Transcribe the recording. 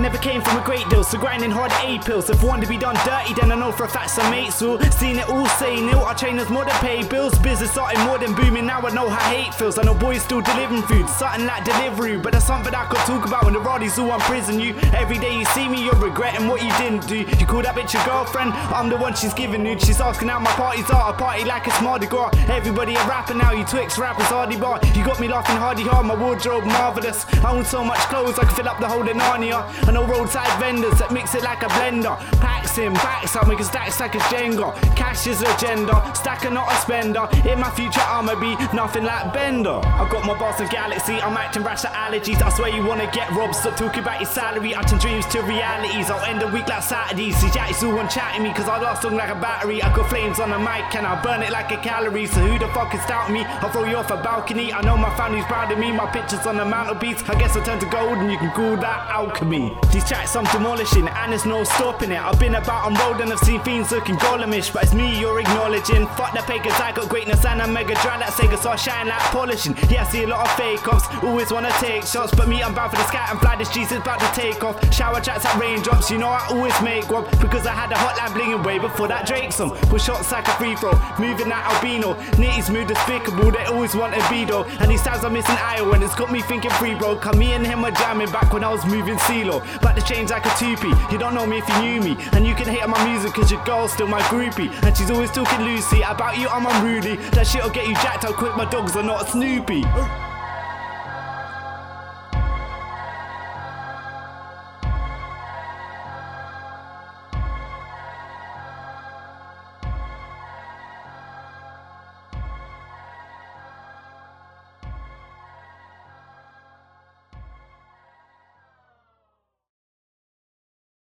Never came from a great deal, so grinding hard A pills. If one to be done dirty, then I know for a fact some mates will. Seen it all saying ill, our trainers more than pay bills. Business starting more than booming, now I know how hate feels. I know boys still delivering food, something like delivery. But that's something I could talk about when the Roddies all imprison you. Every day you see me, you're regretting what you didn't do. You call that bitch your girlfriend, I'm the one she's giving nude. She's asking how my parties are, a party like it's Mardi Gras. Everybody a rapper now, you Twix rappers, hardy bar. You got me laughing hardy hard, my wardrobe marvelous. I own so much clothes, I can fill up the whole of Narnia. Know roadside vendors that mix it like a blender. Packs in, backs up, making stacks like a Jenga. Cash is agenda, stacker not a spender. In my future, I'ma be nothing like Bender. I got my boss of Galaxy, I'm acting rash to allergies. I swear you wanna get robbed, stop talking about your salary. I turn dreams to realities, I'll end the week like Saturdays. See, Jack's all one chatting me, cause I lost song like a battery. I got flames on the mic, and I burn it like a calorie. So who the fuck is doubting me? I'll throw you off a balcony. I know my family's proud of me, my pictures on the mantelpiece. I guess I turn to gold, and you can call that alchemy. These tracks I'm demolishing, and there's no stopping it. I've been about on road and I've seen fiends looking golemish, but it's me you're acknowledging. Fuck the pagans, I got greatness and a mega dry like Sega, so I shine like polishing. Yeah, I see a lot of fake offs, always wanna take shots, but me, I'm bound for the sky and fly. This is about to take off. Shower chats at raindrops, you know I always make one because I had a hotline blinging way before that Drake song. Push shots like a free throw, moving that albino. Nitty's mood despicable, they always want a bedo. And these times I'm missing Iowa, and it's got me thinking free, bro. Come me and him were jamming back when I was moving CeeLo. About the change like a toopy. You don't know me if you knew me. And you can hate on my music cause your girl's still my groupie. And she's always talking Lucy about you, I'm unruly. That shit'll get you jacked up quick, my dogs are not Snoopy.